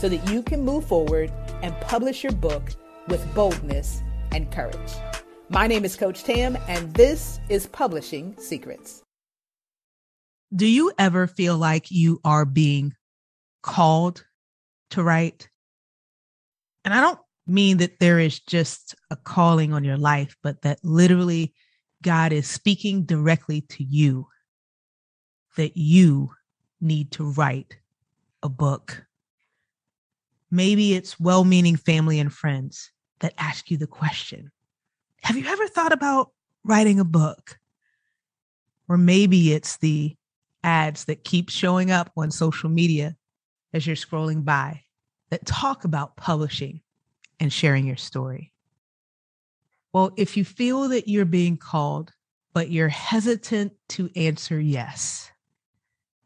so that you can move forward and publish your book with boldness and courage. My name is Coach Tam, and this is Publishing Secrets. Do you ever feel like you are being called to write? And I don't mean that there is just a calling on your life, but that literally God is speaking directly to you that you need to write a book. Maybe it's well meaning family and friends that ask you the question Have you ever thought about writing a book? Or maybe it's the ads that keep showing up on social media as you're scrolling by that talk about publishing and sharing your story. Well, if you feel that you're being called, but you're hesitant to answer yes,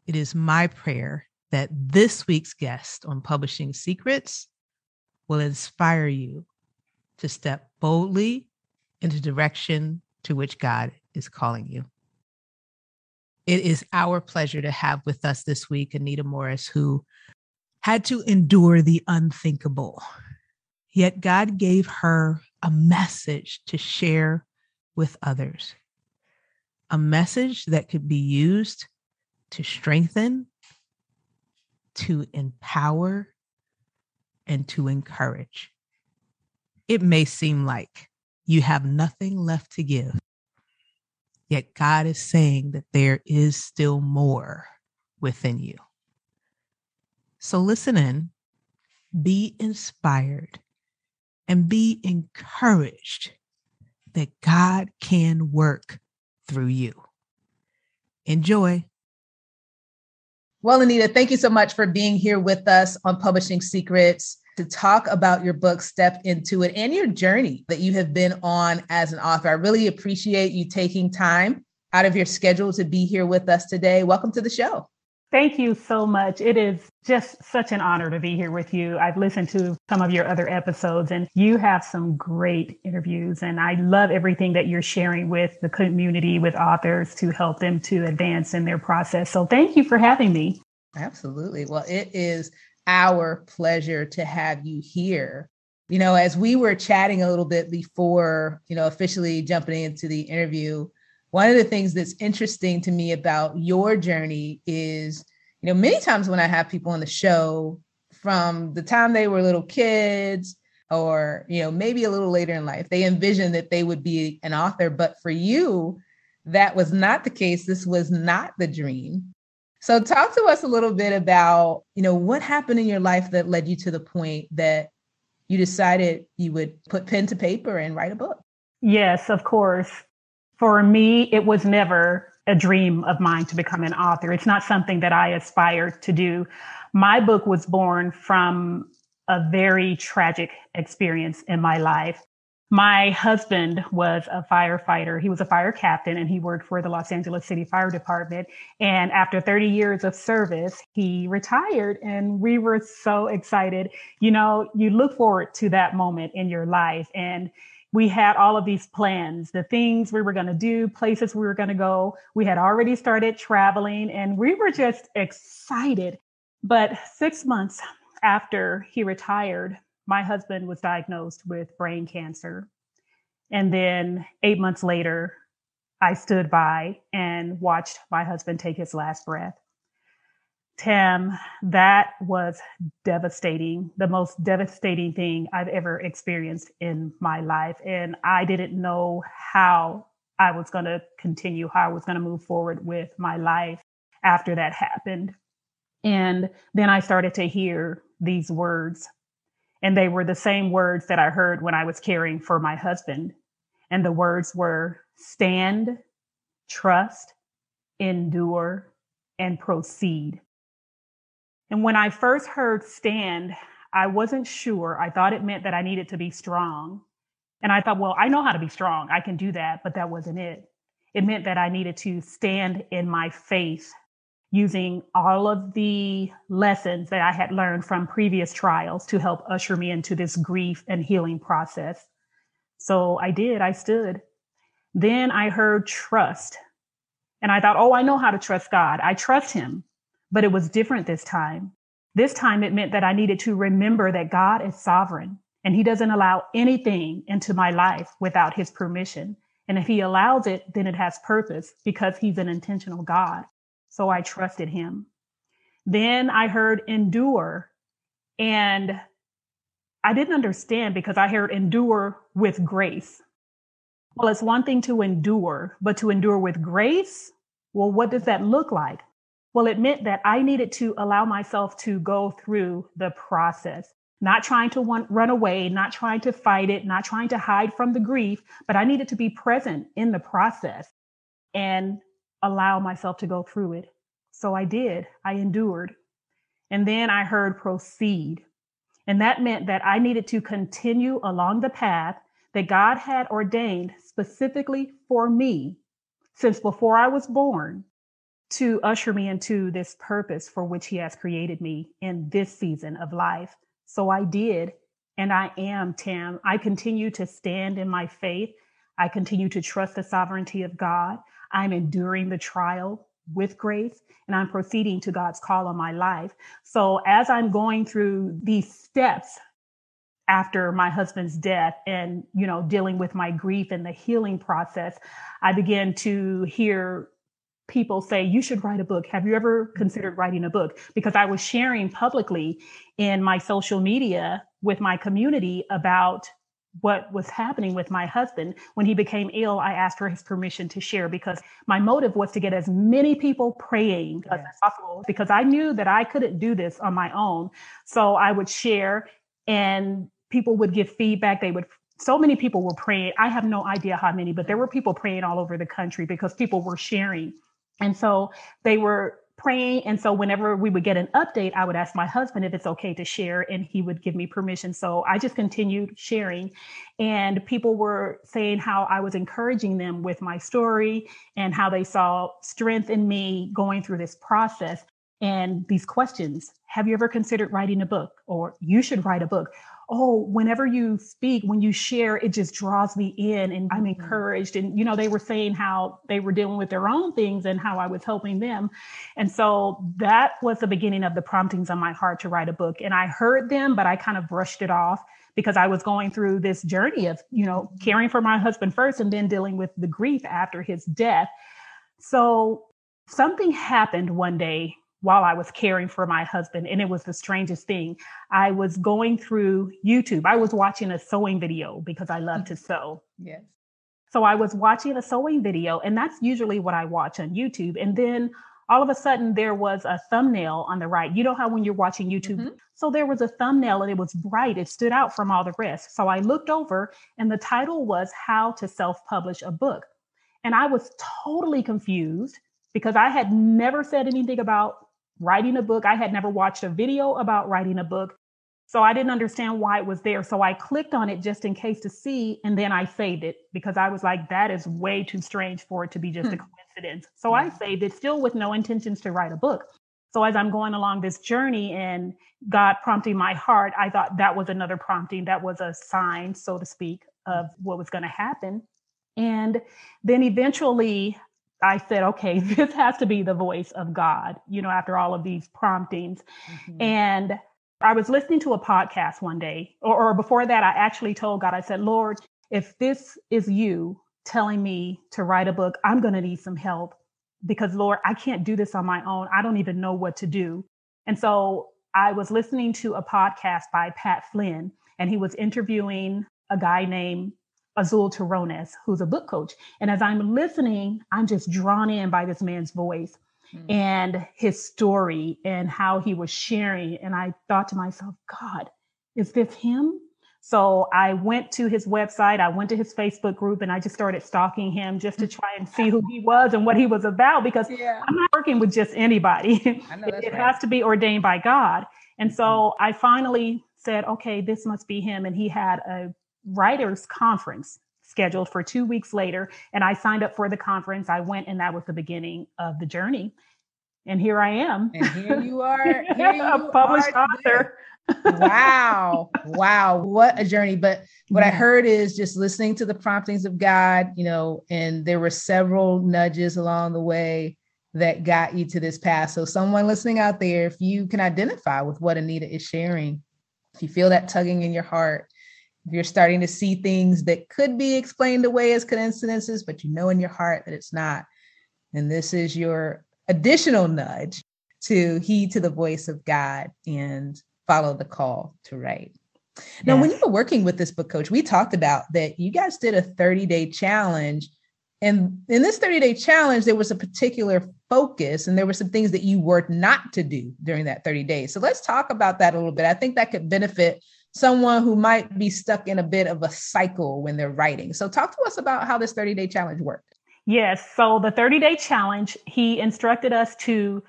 it is my prayer that this week's guest on Publishing Secrets will inspire you to step boldly into the direction to which God is calling you. It is our pleasure to have with us this week Anita Morris, who had to endure the unthinkable. Yet God gave her a message to share with others, a message that could be used to strengthen, to empower, and to encourage. It may seem like you have nothing left to give, yet God is saying that there is still more within you. So listen in, be inspired, and be encouraged that God can work through you. Enjoy. Well, Anita, thank you so much for being here with us on Publishing Secrets to talk about your book, Step Into It, and your journey that you have been on as an author. I really appreciate you taking time out of your schedule to be here with us today. Welcome to the show. Thank you so much. It is just such an honor to be here with you. I've listened to some of your other episodes and you have some great interviews. And I love everything that you're sharing with the community, with authors to help them to advance in their process. So thank you for having me. Absolutely. Well, it is our pleasure to have you here. You know, as we were chatting a little bit before, you know, officially jumping into the interview, one of the things that's interesting to me about your journey is, you know, many times when I have people on the show from the time they were little kids or, you know, maybe a little later in life, they envision that they would be an author. But for you, that was not the case. This was not the dream. So talk to us a little bit about, you know, what happened in your life that led you to the point that you decided you would put pen to paper and write a book. Yes, of course. For me, it was never a dream of mine to become an author. It's not something that I aspired to do. My book was born from a very tragic experience in my life. My husband was a firefighter. He was a fire captain and he worked for the Los Angeles City Fire Department. And after 30 years of service, he retired and we were so excited. You know, you look forward to that moment in your life and we had all of these plans, the things we were going to do, places we were going to go. We had already started traveling and we were just excited. But six months after he retired, my husband was diagnosed with brain cancer. And then eight months later, I stood by and watched my husband take his last breath. Tam, that was devastating, the most devastating thing I've ever experienced in my life. And I didn't know how I was going to continue, how I was going to move forward with my life after that happened. And then I started to hear these words and they were the same words that I heard when I was caring for my husband. And the words were stand, trust, endure, and proceed. And when I first heard stand, I wasn't sure. I thought it meant that I needed to be strong. And I thought, well, I know how to be strong. I can do that. But that wasn't it. It meant that I needed to stand in my faith using all of the lessons that I had learned from previous trials to help usher me into this grief and healing process. So I did, I stood. Then I heard trust. And I thought, oh, I know how to trust God. I trust him. But it was different this time. This time it meant that I needed to remember that God is sovereign and he doesn't allow anything into my life without his permission. And if he allows it, then it has purpose because he's an intentional God. So I trusted him. Then I heard endure and I didn't understand because I heard endure with grace. Well, it's one thing to endure, but to endure with grace, well, what does that look like? Well, it meant that I needed to allow myself to go through the process, not trying to run away, not trying to fight it, not trying to hide from the grief, but I needed to be present in the process and allow myself to go through it. So I did. I endured. And then I heard proceed. And that meant that I needed to continue along the path that God had ordained specifically for me since before I was born to usher me into this purpose for which He has created me in this season of life. So I did, and I am Tam. I continue to stand in my faith. I continue to trust the sovereignty of God. I'm enduring the trial with grace and I'm proceeding to God's call on my life. So as I'm going through these steps after my husband's death and you know dealing with my grief and the healing process i began to hear people say you should write a book have you ever mm-hmm. considered writing a book because i was sharing publicly in my social media with my community about what was happening with my husband when he became ill i asked for his permission to share because my motive was to get as many people praying yes. as possible because i knew that i couldn't do this on my own so i would share and people would give feedback. They would, so many people were praying. I have no idea how many, but there mm-hmm. were people praying all over the country because people were sharing. And so they were praying. And so whenever we would get an update, I would ask my husband if it's okay to share, and he would give me permission. So I just continued sharing. And people were saying how I was encouraging them with my story and how they saw strength in me going through this process and these questions. Have you ever considered writing a book? Or you should write a book oh, whenever you speak, when you share, it just draws me in and I'm mm-hmm. encouraged. And, you know, they were saying how they were dealing with their own things and how I was helping them. And so that was the beginning of the promptings on my heart to write a book. And I heard them, but I kind of brushed it off because I was going through this journey of, you know, mm-hmm. caring for my husband first and then dealing with the grief after his death. So something happened one day while I was caring for my husband. And it was the strangest thing. I was going through YouTube. I was watching a sewing video because I love to sew. Yes. So I was watching a sewing video, and that's usually what I watch on YouTube. And then all of a sudden there was a thumbnail on the right. You know how when you're watching YouTube, mm-hmm. so there was a thumbnail and it was bright. It stood out from all the rest. So I looked over and the title was How to Self Publish a Book. And I was totally confused because I had never said anything about writing a book. I had never watched a video about writing a book. So I didn't understand why it was there. So I clicked on it just in case to see, and then I saved it because I was like, that is way too strange for it to be just hmm. a coincidence. So I saved it still with no intentions to write a book. So as I'm going along this journey and God prompting my heart, I thought that was another prompting. That was a sign, so to speak, of what was going to happen. And then eventually I said, okay, this has to be the voice of God, you know, after all of these promptings. Mm-hmm. And I was listening to a podcast one day, or, or before that, I actually told God, I said, Lord, if this is you telling me to write a book, I'm going to need some help because, Lord, I can't do this on my own. I don't even know what to do. And so I was listening to a podcast by Pat Flynn, and he was interviewing a guy named Azul Terronez, who's a book coach. And as I'm listening, I'm just drawn in by this man's voice mm. and his story and how he was sharing. And I thought to myself, God, is this him? So I went to his website, I went to his Facebook group, and I just started stalking him just to try and see who he was and what he was about because yeah. I'm not working with just anybody. it, it right. has to be ordained by God. And so mm-hmm. I finally said, okay, this must be him. And he had a writers conference scheduled for two weeks later. And I signed up for the conference. I went, and that was the beginning of the journey. And here I am. And here you are, here you a published author. wow. Wow. What a journey. But what yeah. I heard is just listening to the promptings of God, you know, and there were several nudges along the way that got you to this path. So, someone listening out there, if you can identify with what Anita is sharing, if you feel that tugging in your heart, you're starting to see things that could be explained away as coincidences, but you know in your heart that it's not, and this is your additional nudge to heed to the voice of God and follow the call to write. Now, when you were working with this book coach, we talked about that you guys did a 30 day challenge. And in this 30 day challenge, there was a particular focus and there were some things that you were not to do during that 30 days. So let's talk about that a little bit. I think that could benefit someone who might be stuck in a bit of a cycle when they're writing. So talk to us about how this 30 day challenge worked. Yes. So the 30 day challenge, he instructed us to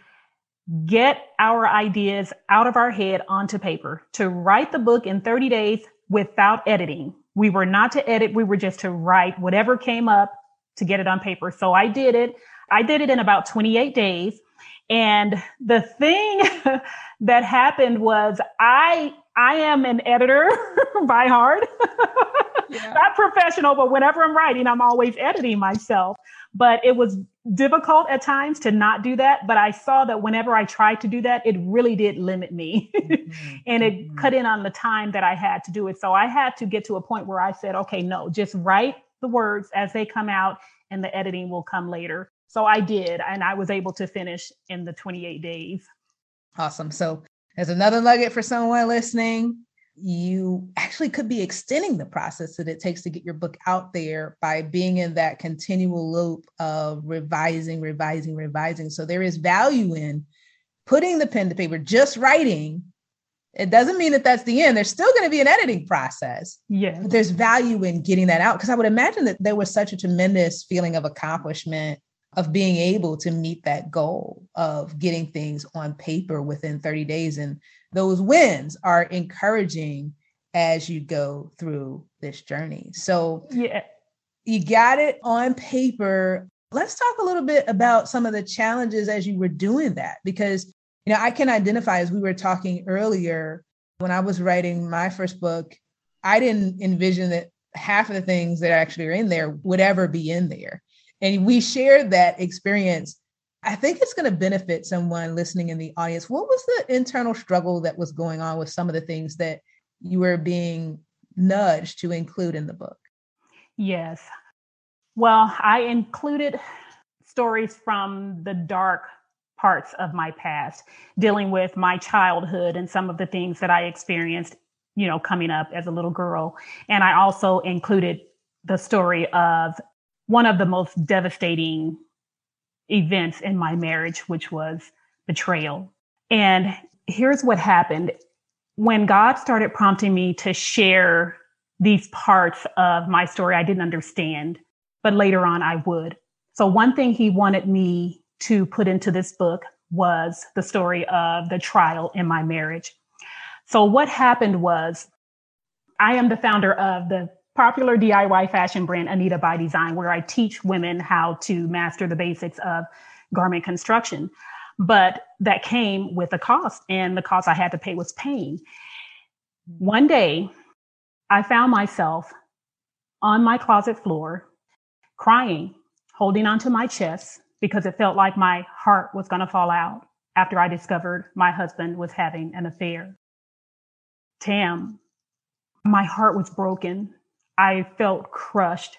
get our ideas out of our head onto paper, to write the book in 30 days without editing. We were not to edit. We were just to write whatever came up to get it on paper. So I did it. I did it in about 28 days. And the thing that happened was I I am an editor by heart. yeah. Not professional, but whenever I'm writing, I'm always editing myself. But it was difficult at times to not do that. But I saw that whenever I tried to do that, it really did limit me mm-hmm. and it mm-hmm. cut in on the time that I had to do it. So I had to get to a point where I said, okay, no, just write the words as they come out and the editing will come later. So I did, and I was able to finish in the 28 days. Awesome. So there's another nugget for someone listening. You actually could be extending the process that it takes to get your book out there by being in that continual loop of revising, revising, revising. So there is value in putting the pen to paper, just writing. It doesn't mean that that's the end. There's still going to be an editing process. Yeah. But there's value in getting that out because I would imagine that there was such a tremendous feeling of accomplishment of being able to meet that goal of getting things on paper within 30 days. And those wins are encouraging as you go through this journey. So, yeah, you got it on paper. Let's talk a little bit about some of the challenges as you were doing that, because, you know, I can identify as we were talking earlier when I was writing my first book, I didn't envision that half of the things that actually are in there would ever be in there. And we shared that experience. I think it's going to benefit someone listening in the audience. What was the internal struggle that was going on with some of the things that you were being nudged to include in the book? Yes. Well, I included stories from the dark parts of my past, dealing with my childhood and some of the things that I experienced, you know, coming up as a little girl. And I also included the story of one of the most devastating events in my marriage, which was betrayal. And here's what happened. When God started prompting me to share these parts of my story, I didn't understand, but later on I would. So one thing he wanted me to put into this book was the story of the trial in my marriage. So what happened was I am the founder of the popular DIY fashion brand Anita by Design, where I teach women how to master the basics of garment construction. But that came with a cost, and the cost I had to pay was pain. One day, I found myself on my closet floor crying, holding onto my chest because it felt like my heart was going to fall out after I discovered my husband was having an affair. Tam, my heart was broken I felt crushed.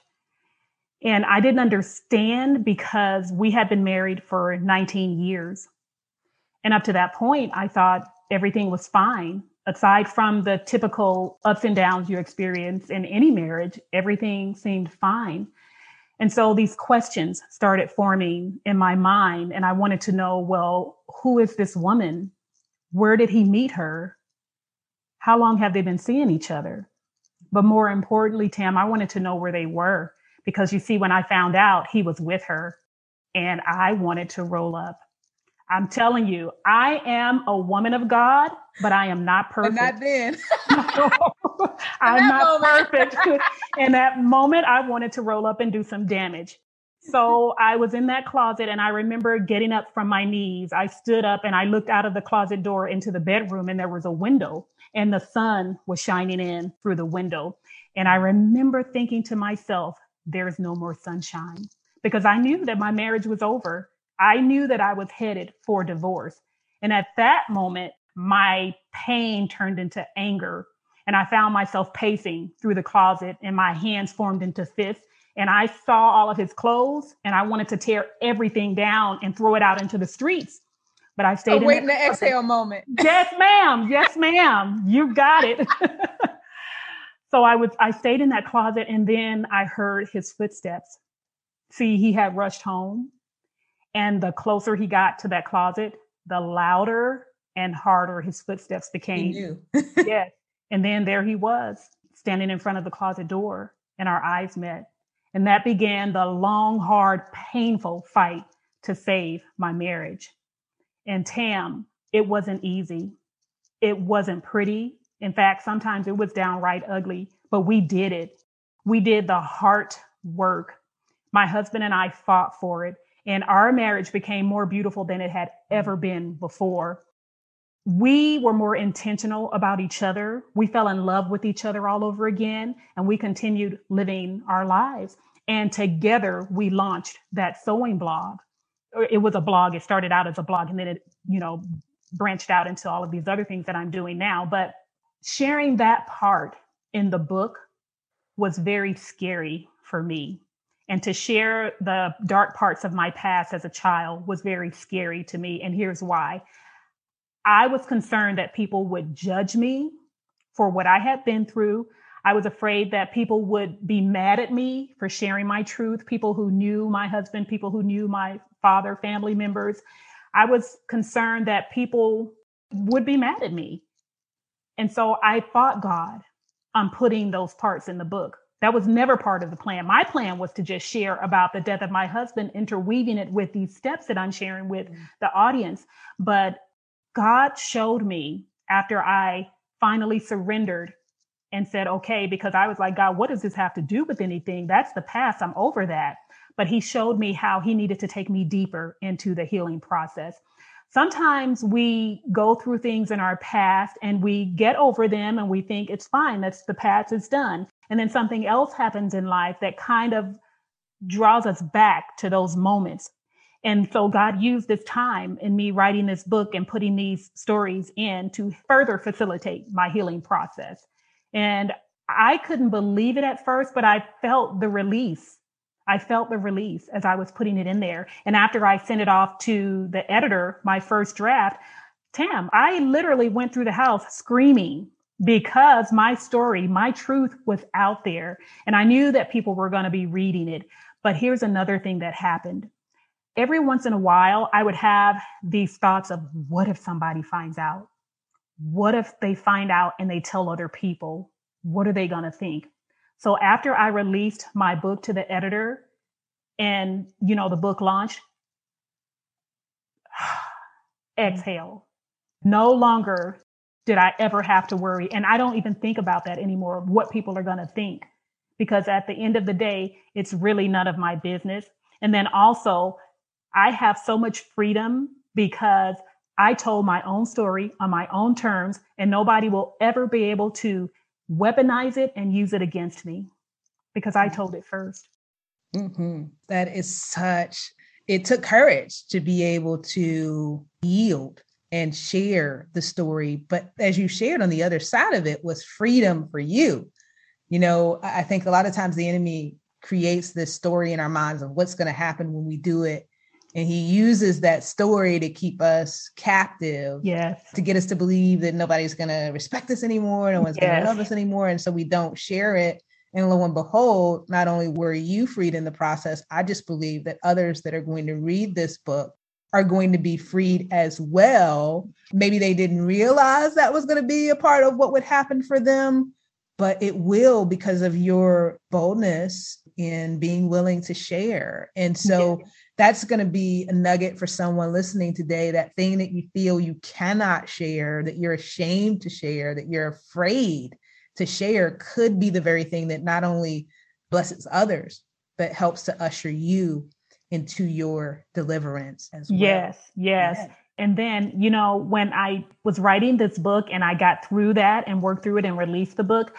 And I didn't understand because we had been married for 19 years. And up to that point, I thought everything was fine. Aside from the typical ups and downs you experience in any marriage, everything seemed fine. And so these questions started forming in my mind. And I wanted to know well, who is this woman? Where did he meet her? How long have they been seeing each other? But more importantly, Tam, I wanted to know where they were because you see, when I found out he was with her and I wanted to roll up, I'm telling you, I am a woman of God, but I am not perfect. But not then. I'm not moment. perfect. in that moment, I wanted to roll up and do some damage. So I was in that closet and I remember getting up from my knees. I stood up and I looked out of the closet door into the bedroom and there was a window and the sun was shining in through the window. And I remember thinking to myself, there's no more sunshine because I knew that my marriage was over. I knew that I was headed for divorce. And at that moment, my pain turned into anger. And I found myself pacing through the closet and my hands formed into fists. And I saw all of his clothes and I wanted to tear everything down and throw it out into the streets. But I stayed oh, waiting the exhale moment. Yes, ma'am. Yes, ma'am. You got it. so I was I stayed in that closet and then I heard his footsteps. See, he had rushed home and the closer he got to that closet, the louder and harder his footsteps became. yes. And then there he was, standing in front of the closet door, and our eyes met. And that began the long, hard, painful fight to save my marriage. And Tam, it wasn't easy. It wasn't pretty. In fact, sometimes it was downright ugly, but we did it. We did the heart work. My husband and I fought for it and our marriage became more beautiful than it had ever been before. We were more intentional about each other. We fell in love with each other all over again, and we continued living our lives. And together we launched that sewing blog. It was a blog. It started out as a blog and then it, you know, branched out into all of these other things that I'm doing now. But sharing that part in the book was very scary for me and to share the dark parts of my past as a child was very scary to me. And here's why I was concerned that people would judge me for what I had been through. I was afraid that people would be mad at me for sharing my truth, people who knew my husband, people who knew my father, family members. I was concerned that people would be mad at me. And so I fought God on putting those parts in the book. That was never part of the plan. My plan was to just share about the death of my husband, interweaving it with these steps that I'm sharing with mm-hmm. the audience. But God showed me after I finally surrendered and said, okay, because I was like, God, what does this have to do with anything? That's the past. I'm over that. But He showed me how He needed to take me deeper into the healing process. Sometimes we go through things in our past and we get over them and we think it's fine. That's the past is done. And then something else happens in life that kind of draws us back to those moments. And so God used this time in me writing this book and putting these stories in to further facilitate my healing process. And I couldn't believe it at first, but I felt the release. I felt the release as I was putting it in there. And after I sent it off to the editor, my first draft, Tam, I literally went through the house screaming because my story, my truth was out there and I knew that people were going to be reading it. But here's another thing that happened. Every once in a while, I would have these thoughts of what if somebody finds out? What if they find out and they tell other people? What are they going to think? So after I released my book to the editor and, you know, the book launched, mm-hmm. exhale. No longer did I ever have to worry? And I don't even think about that anymore, what people are going to think, because at the end of the day, it's really none of my business. And then also, I have so much freedom because I told my own story on my own terms, and nobody will ever be able to weaponize it and use it against me because I told it 1st mm-hmm. That is such, it took courage to be able to yield and share the story. But as you shared on the other side of it was freedom for you. You know, I think a lot of times the enemy creates this story in our minds of what's going to happen when we do it. And he uses that story to keep us captive. Yes. To get us to believe that nobody's going to respect us anymore. No one's yes. going to love us anymore. And so we don't share it. And lo and behold, not only were you freed in the process, I just believe that others that are going to read this book are going to be freed as well. Maybe they didn't realize that was going to be a part of what would happen for them, but it will because of your boldness in being willing to share. And so yeah. that's going to be a nugget for someone listening today that thing that you feel you cannot share, that you're ashamed to share, that you're afraid to share could be the very thing that not only blesses others, but helps to usher you into your deliverance as well. Yes, yes. yes. And then, you know, when I was writing this book and I got through that and worked through it and released the book,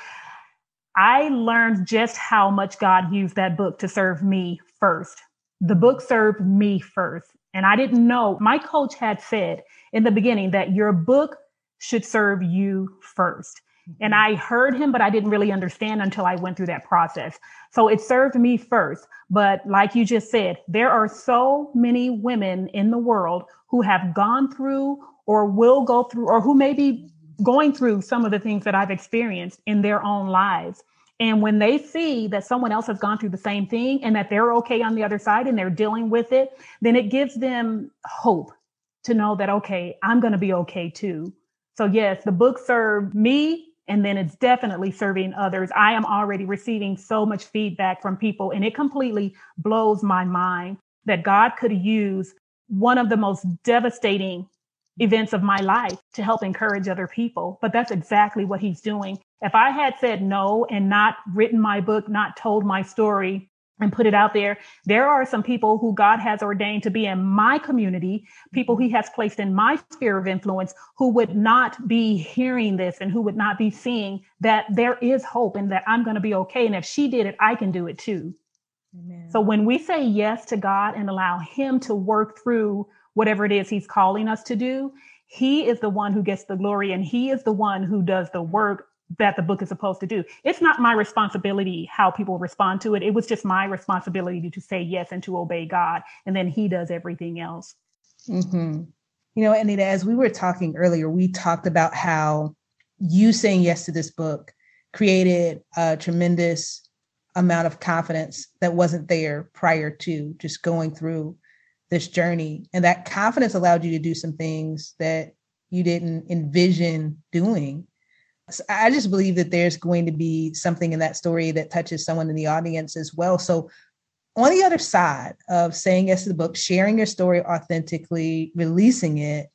I learned just how much God used that book to serve me first. The book served me first. And I didn't know, my coach had said in the beginning that your book should serve you first. And I heard him, but I didn't really understand until I went through that process. So it served me first. But like you just said, there are so many women in the world who have gone through or will go through or who may be going through some of the things that I've experienced in their own lives. And when they see that someone else has gone through the same thing and that they're okay on the other side and they're dealing with it, then it gives them hope to know that, okay, I'm going to be okay too. So, yes, the book served me and then it's definitely serving others. I am already receiving so much feedback from people, and it completely blows my mind that God could use one of the most devastating events of my life to help encourage other people. But that's exactly what he's doing. If I had said no and not written my book, not told my story, and put it out there. There are some people who God has ordained to be in my community, people he has placed in my sphere of influence who would not be hearing this and who would not be seeing that there is hope and that I'm going to be okay. And if she did it, I can do it too. Amen. So when we say yes to God and allow him to work through whatever it is he's calling us to do, he is the one who gets the glory and he is the one who does the work that the book is supposed to do. It's not my responsibility how people respond to it. It was just my responsibility to say yes and to obey God. And then He does everything else. Mm-hmm. You know, Anita, as we were talking earlier, we talked about how you saying yes to this book created a tremendous amount of confidence that wasn't there prior to just going through this journey. And that confidence allowed you to do some things that you didn't envision doing I just believe that there's going to be something in that story that touches someone in the audience as well. So, on the other side of saying yes to the book, sharing your story authentically, releasing it,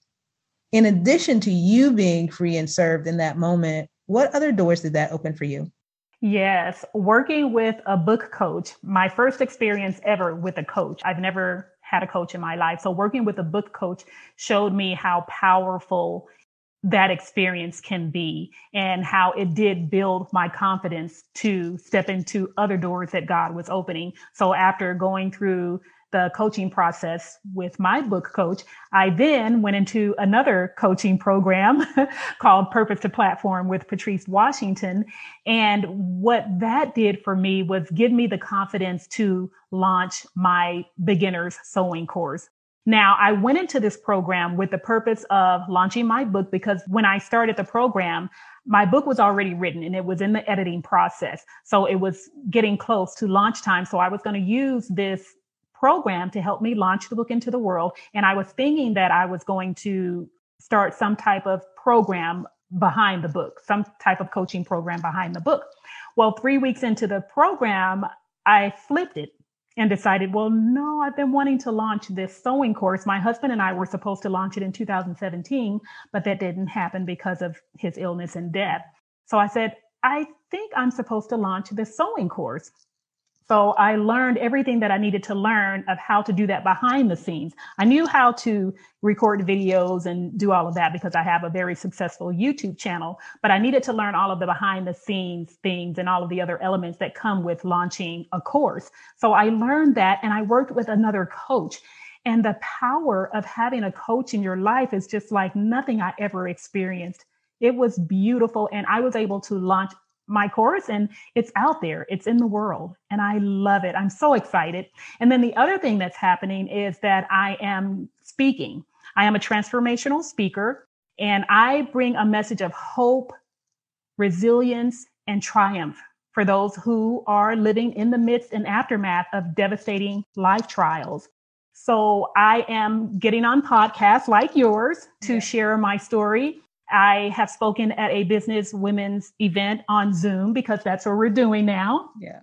in addition to you being free and served in that moment, what other doors did that open for you? Yes, working with a book coach, my first experience ever with a coach. I've never had a coach in my life. So, working with a book coach showed me how powerful that experience can be and how it did build my confidence to step into other doors that God was opening. So after going through the coaching process with my book coach, I then went into another coaching program called Purpose to Platform with Patrice Washington. And what that did for me was give me the confidence to launch my beginner's sewing course. Now, I went into this program with the purpose of launching my book because when I started the program, my book was already written and it was in the editing process. So it was getting close to launch time. So I was going to use this program to help me launch the book into the world. And I was thinking that I was going to start some type of program behind the book, some type of coaching program behind the book. Well, three weeks into the program, I flipped it and decided, well, no, I've been wanting to launch this sewing course. My husband and I were supposed to launch it in 2017, but that didn't happen because of his illness and death. So I said, I think I'm supposed to launch this sewing course. So I learned everything that I needed to learn of how to do that behind the scenes. I knew how to record videos and do all of that because I have a very successful YouTube channel, but I needed to learn all of the behind the scenes things and all of the other elements that come with launching a course. So I learned that and I worked with another coach. And the power of having a coach in your life is just like nothing I ever experienced. It was beautiful. And I was able to launch my course and it's out there. It's in the world and i love it. I'm so excited. And then the other thing that's happening is that i am speaking. I am a transformational speaker and i bring a message of hope resilience and triumph for those who are living in the midst and aftermath of devastating life trials. So i am getting on podcasts like yours to share my story I have spoken at a business women's event on Zoom because that's what we're doing now. Yeah.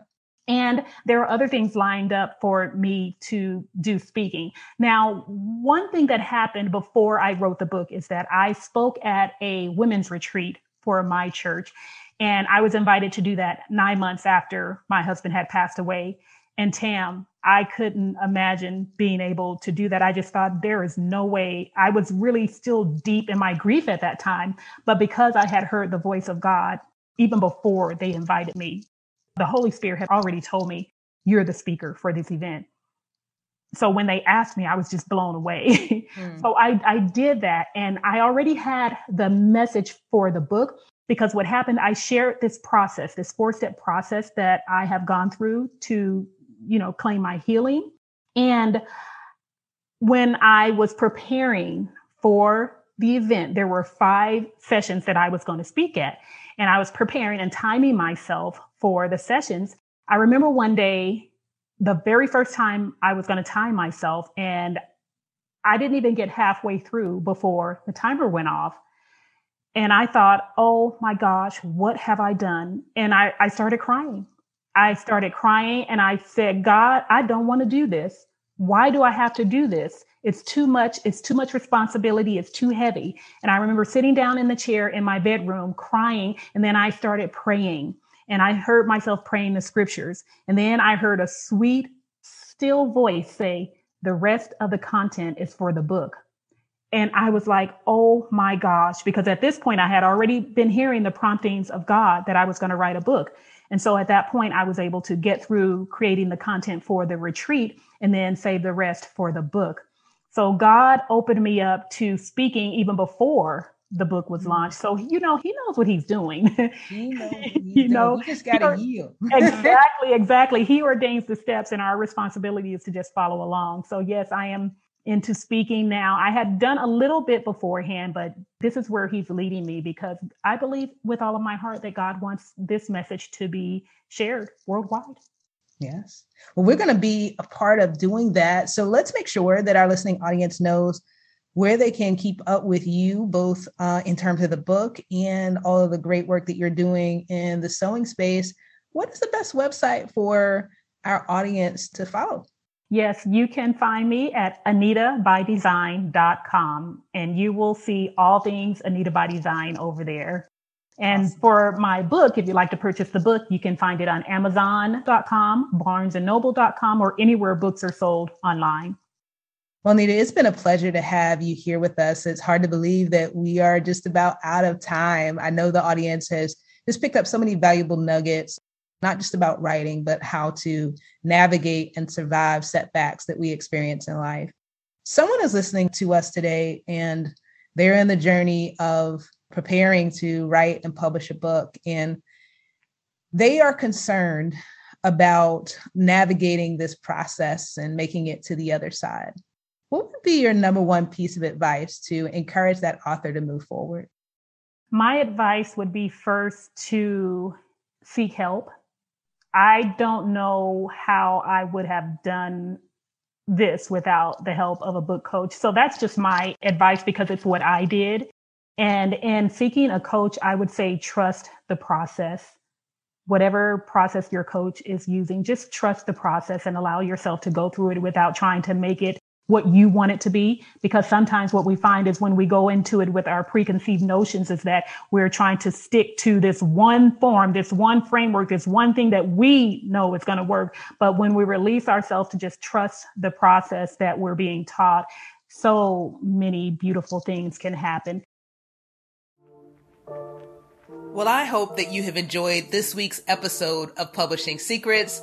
And there are other things lined up for me to do speaking. Now, one thing that happened before I wrote the book is that I spoke at a women's retreat for my church. And I was invited to do that nine months after my husband had passed away. And Tam, I couldn't imagine being able to do that. I just thought there is no way. I was really still deep in my grief at that time. But because I had heard the voice of God, even before they invited me, the Holy Spirit had already told me, you're the speaker for this event. So when they asked me, I was just blown away. Mm. so I, I did that. And I already had the message for the book because what happened, I shared this process, this four step process that I have gone through to, you know, claim my healing. And when I was preparing for the event, there were five sessions that I was going to speak at. And I was preparing and timing myself for the sessions. I remember one day, the very first time I was going to time myself, and I didn't even get halfway through before the timer went off. And I thought, oh my gosh, what have I done? And I, I started crying. I started crying and I said, God, I don't want to do this. Why do I have to do this? It's too much. It's too much responsibility. It's too heavy. And I remember sitting down in the chair in my bedroom crying. And then I started praying and I heard myself praying the scriptures. And then I heard a sweet, still voice say, the rest of the content is for the book. And I was like, oh my gosh, because at this point I had already been hearing the promptings of God that I was going to write a book. And so at that point, I was able to get through creating the content for the retreat and then save the rest for the book. So God opened me up to speaking even before the book was mm-hmm. launched. So you know, he knows what he's doing. He knows you know, he just gotta yield. exactly, exactly. He ordains the steps, and our responsibility is to just follow along. So yes, I am into speaking now. I had done a little bit beforehand, but this is where he's leading me because I believe with all of my heart that God wants this message to be shared worldwide. Yes. Well, we're going to be a part of doing that. So let's make sure that our listening audience knows where they can keep up with you, both uh, in terms of the book and all of the great work that you're doing in the sewing space. What is the best website for our audience to follow? Yes, you can find me at anitabydesign.com and you will see all things Anita by Design over there. And awesome. for my book, if you'd like to purchase the book, you can find it on amazon.com, barnesandnoble.com, or anywhere books are sold online. Well, Nita, it's been a pleasure to have you here with us. It's hard to believe that we are just about out of time. I know the audience has just picked up so many valuable nuggets, not just about writing, but how to navigate and survive setbacks that we experience in life. Someone is listening to us today and they're in the journey of preparing to write and publish a book, and they are concerned about navigating this process and making it to the other side what would be your number one piece of advice to encourage that author to move forward? My advice would be first to seek help. I don't know how I would have done this without the help of a book coach. So that's just my advice because it's what I did. And in seeking a coach, I would say trust the process. Whatever process your coach is using, just trust the process and allow yourself to go through it without trying to make it what you want it to be because sometimes what we find is when we go into it with our preconceived notions is that we're trying to stick to this one form this one framework this one thing that we know is going to work. But when we release ourselves to just trust the process that we're being taught so many beautiful things can happen. Well i hope that you have enjoyed this week's episode of publishing secrets